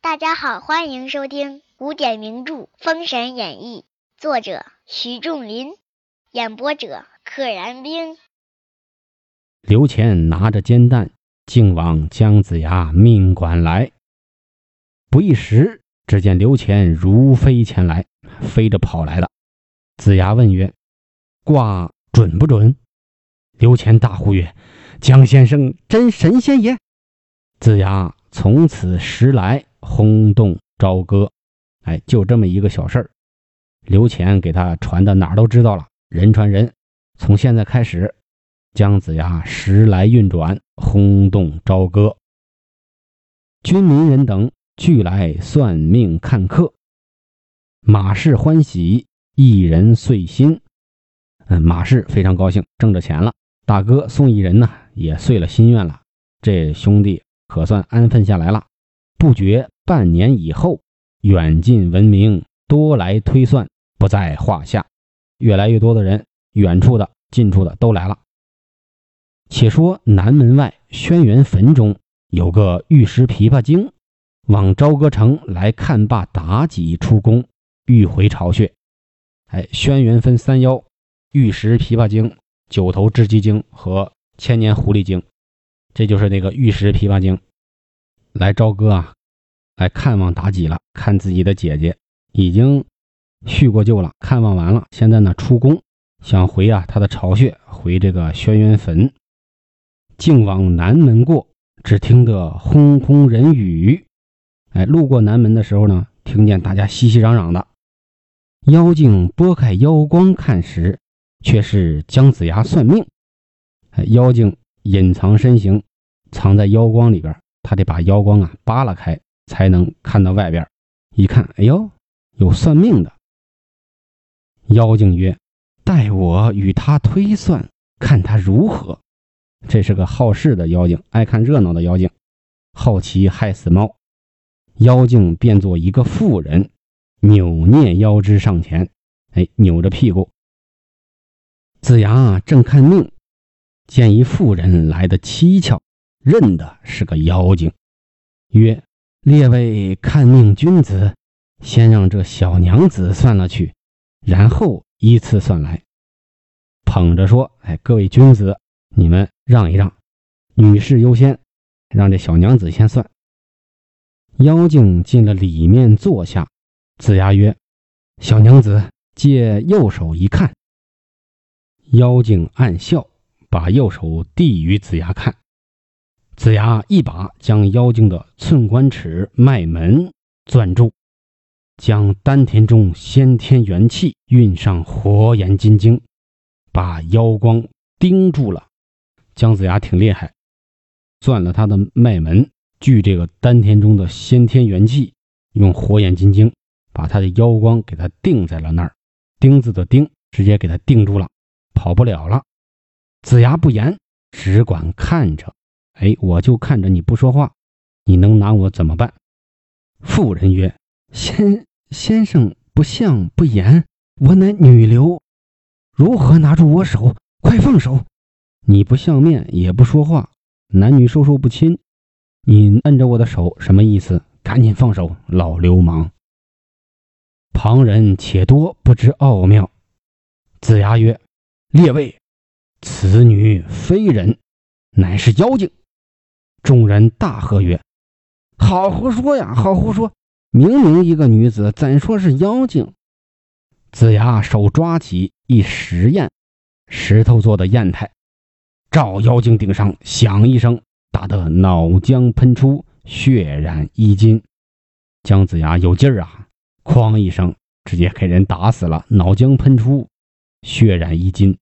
大家好，欢迎收听古典名著《封神演义》，作者徐仲林，演播者可燃冰。刘乾拿着煎蛋，竟往姜子牙命馆来。不一时，只见刘乾如飞前来，飞着跑来了。子牙问曰：“卦准不准？”刘乾大呼曰：“姜先生真神仙也！”子牙从此时来轰动朝歌。哎，就这么一个小事儿，刘乾给他传的哪儿都知道了，人传人。从现在开始。姜子牙时来运转，轰动朝歌。军民人等俱来算命看客，马氏欢喜，一人遂心。嗯，马氏非常高兴，挣着钱了。大哥宋一人呢，也遂了心愿了。这兄弟可算安分下来了。不觉半年以后，远近闻名，多来推算，不在话下。越来越多的人，远处的、近处的都来了。且说南门外轩辕坟中有个玉石琵琶精，往朝歌城来看罢妲己出宫，欲回巢穴。哎，轩辕分三妖：玉石琵琶精、九头雉鸡精和千年狐狸精。这就是那个玉石琵琶精来朝歌啊，来看望妲己了，看自己的姐姐已经叙过旧了，看望完了，现在呢出宫，想回啊他的巢穴，回这个轩辕坟。竟往南门过，只听得轰轰人语。哎，路过南门的时候呢，听见大家熙熙攘攘的。妖精拨开妖光看时，却是姜子牙算命。哎，妖精隐藏身形，藏在妖光里边，他得把妖光啊扒拉开，才能看到外边。一看，哎呦，有算命的。妖精曰：“待我与他推算，看他如何。”这是个好事的妖精，爱看热闹的妖精，好奇害死猫。妖精变作一个妇人，扭捏腰肢上前，哎，扭着屁股。子牙正看命，见一妇人来的蹊跷，认的是个妖精，曰：“列位看命君子，先让这小娘子算了去，然后依次算来。”捧着说：“哎，各位君子。”你们让一让，女士优先，让这小娘子先算。妖精进了里面坐下，子牙曰：“小娘子借右手一看。”妖精暗笑，把右手递与子牙看。子牙一把将妖精的寸关尺脉门攥住，将丹田中先天元气运上火眼金睛，把妖光盯住了。姜子牙挺厉害，攥了他的脉门，聚这个丹田中的先天元气，用火眼金睛把他的妖光给他定在了那儿。钉子的钉，直接给他定住了，跑不了了。子牙不言，只管看着。哎，我就看着你不说话，你能拿我怎么办？妇人曰：“先先生不相不言，我乃女流，如何拿住我手？快放手！”你不相面也不说话，男女授受不亲，你摁着我的手什么意思？赶紧放手，老流氓！旁人且多不知奥妙。子牙曰：“列位，此女非人，乃是妖精。”众人大喝曰：“好胡说呀！好胡说！明明一个女子，怎说是妖精？”子牙手抓起一石砚，石头做的砚台。照妖精顶上，响一声，打得脑浆喷出，血染衣襟。姜子牙有劲儿啊，哐一声，直接给人打死了，脑浆喷出，血染衣襟，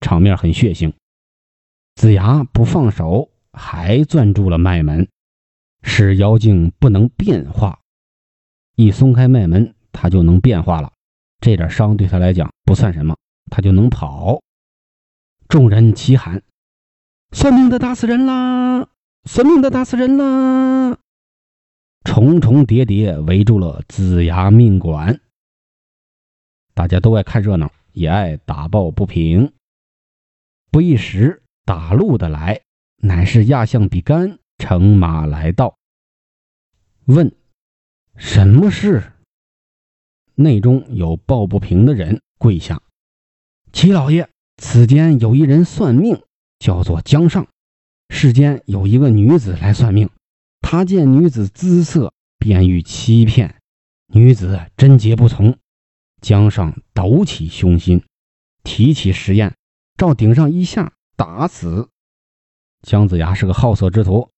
场面很血腥。子牙不放手，还攥住了脉门，使妖精不能变化。一松开脉门，他就能变化了。这点伤对他来讲不算什么，他就能跑。众人齐喊。算命的打死人啦！算命的打死人啦！重重叠叠围住了子牙命馆。大家都爱看热闹，也爱打抱不平。不一时，打路的来，乃是亚相比干乘马来到，问：“什么事？”内中有抱不平的人跪下：“齐老爷，此间有一人算命，叫做江上。世间有一个女子来算命，他见女子姿色，便欲欺骗。女子贞洁不从，江上抖起凶心，提起石砚。”照顶上一下，打死姜子牙是个好色之徒，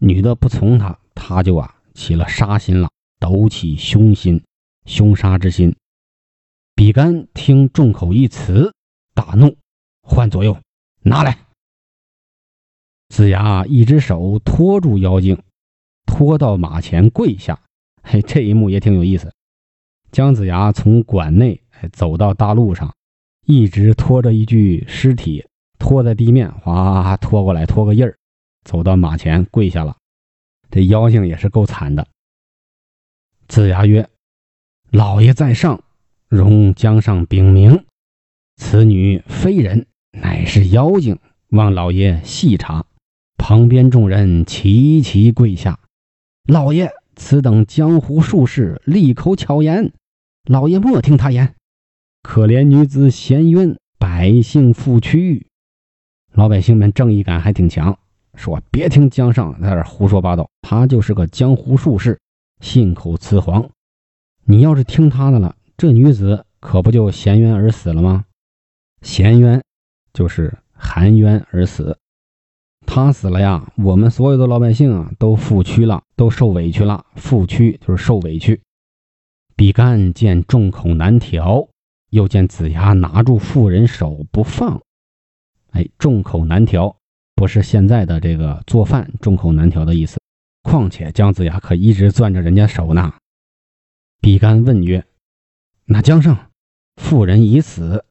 女的不从他，他就啊起了杀心了，抖起凶心、凶杀之心。比干听众口一词，大怒，唤左右拿来。子牙一只手托住妖精，拖到马前跪下。嘿，这一幕也挺有意思。姜子牙从馆内走到大路上。一直拖着一具尸体，拖在地面，哗拖过来，拖个印儿，走到马前跪下了。这妖精也是够惨的。子牙曰：“老爷在上，容江上禀明，此女非人，乃是妖精，望老爷细查。”旁边众人齐齐跪下。老爷，此等江湖术士利口巧言，老爷莫听他言。可怜女子陷冤，百姓负屈。老百姓们正义感还挺强，说别听江上在这胡说八道，他就是个江湖术士，信口雌黄。你要是听他的了，这女子可不就闲冤而死了吗？闲冤就是含冤而死，他死了呀，我们所有的老百姓啊都负屈了，都受委屈了。负屈就是受委屈。比干见众口难调。又见子牙拿住妇人手不放，哎，众口难调，不是现在的这个做饭众口难调的意思。况且姜子牙可一直攥着人家手呢。比干问曰：“那姜尚，妇人已死，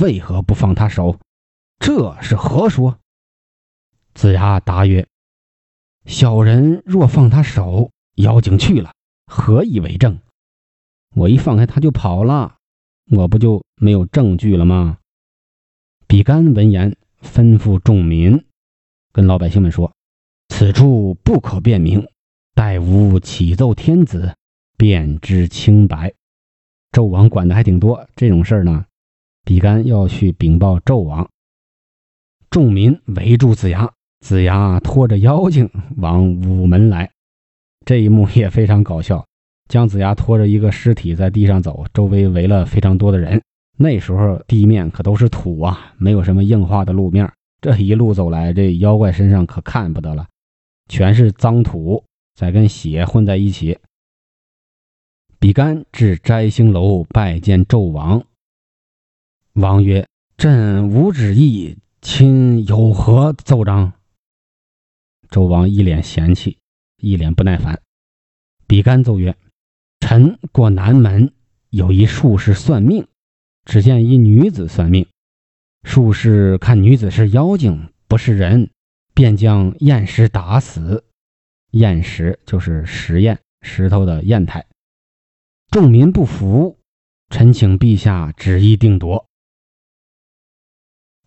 为何不放他手？这是何说？”子牙答曰：“小人若放他手，妖精去了，何以为证？我一放开他就跑了。”我不就没有证据了吗？比干闻言，吩咐众民，跟老百姓们说：“此处不可辨明，待吾启奏天子，便知清白。”纣王管的还挺多，这种事儿呢，比干要去禀报纣王。众民围住子牙，子牙拖着妖精往午门来，这一幕也非常搞笑。姜子牙拖着一个尸体在地上走，周围围了非常多的人。那时候地面可都是土啊，没有什么硬化的路面。这一路走来，这妖怪身上可看不得了，全是脏土，再跟血混在一起。比干至摘星楼拜见纣王。王曰：“朕无旨意，卿有何奏章？”纣王一脸嫌弃，一脸不耐烦。比干奏曰。臣过南门，有一术士算命，只见一女子算命。术士看女子是妖精，不是人，便将砚石打死。砚石就是石砚，石头的砚台。众民不服，臣请陛下旨意定夺。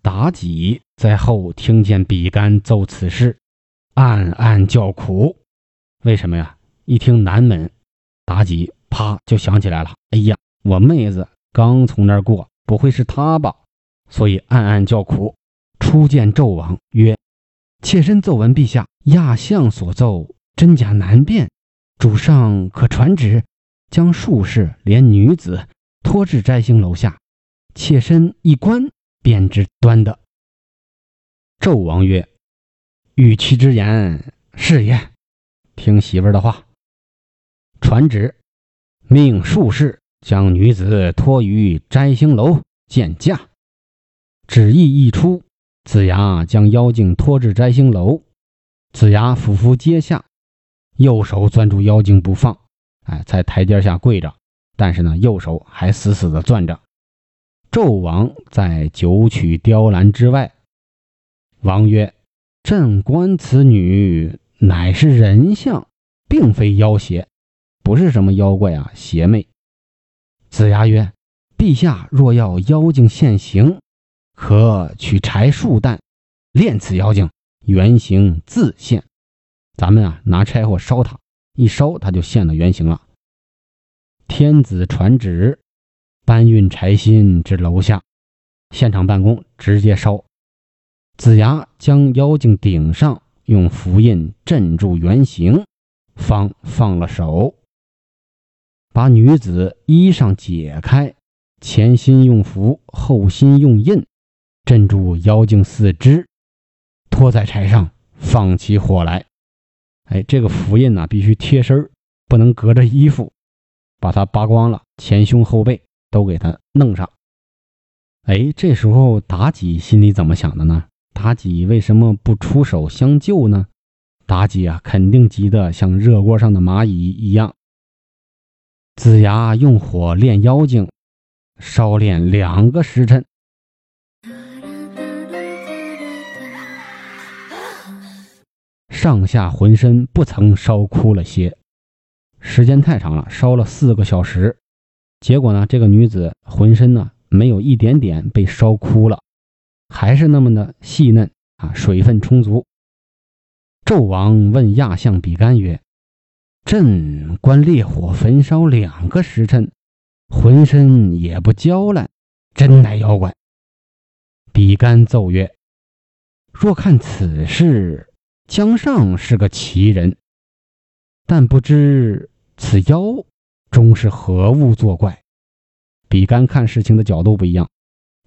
妲己在后听见比干奏此事，暗暗叫苦。为什么呀？一听南门。妲己啪就想起来了，哎呀，我妹子刚从那儿过，不会是她吧？所以暗暗叫苦，初见纣王曰：“妾身奏闻陛下亚相所奏，真假难辨，主上可传旨，将术士连女子拖至摘星楼下，妾身一观便知端的。”纣王曰：“与其之言是也，听媳妇儿的话。”传旨，命术士将女子拖于摘星楼见驾。旨意一出，子牙将妖精拖至摘星楼，子牙俯伏阶下，右手攥住妖精不放，哎，在台阶下跪着，但是呢，右手还死死地攥着。纣王在九曲雕栏之外，王曰：“朕观此女乃是人相，并非妖邪。”不是什么妖怪啊邪魅。子牙曰：“陛下若要妖精现形，可取柴数担，炼此妖精，原形自现。咱们啊拿柴火烧它，一烧它就现了原形了。”天子传旨，搬运柴薪至楼下，现场办公，直接烧。子牙将妖精顶上，用符印镇住原形，方放了手。把女子衣裳解开，前心用符，后心用印，镇住妖精四肢，拖在柴上，放起火来。哎，这个符印呢，必须贴身不能隔着衣服。把它扒光了，前胸后背都给它弄上。哎，这时候妲己心里怎么想的呢？妲己为什么不出手相救呢？妲己啊，肯定急得像热锅上的蚂蚁一样。子牙用火炼妖精，烧炼两个时辰，上下浑身不曾烧枯了些。时间太长了，烧了四个小时，结果呢，这个女子浑身呢没有一点点被烧枯了，还是那么的细嫩啊，水分充足。纣王问亚相比干曰：“朕观烈火焚烧两个时辰，浑身也不焦烂，真乃妖怪。”比干奏曰：“若看此事，姜尚是个奇人，但不知。”此妖终是何物作怪？比干看事情的角度不一样，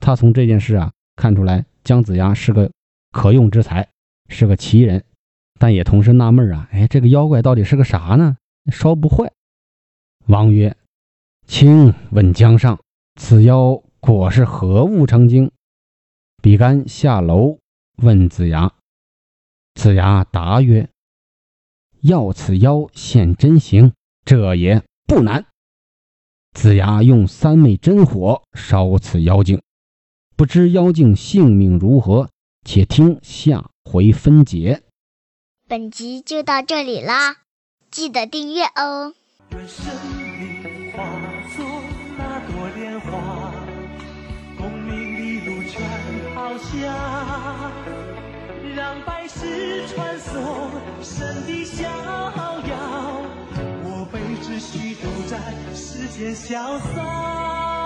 他从这件事啊看出来姜子牙是个可用之才，是个奇人，但也同时纳闷啊，哎，这个妖怪到底是个啥呢？烧不坏。王曰：“卿问姜尚，此妖果是何物成精？”比干下楼问子牙，子牙答曰：“要此妖现真形。”这也不难。子牙用三昧真火烧此妖精，不知妖精性命如何？且听下回分解。本集就到这里啦，记得订阅哦。愿生命化作那朵莲花，功名利禄全抛下，让百世传颂神的逍遥。只需都在世间潇洒。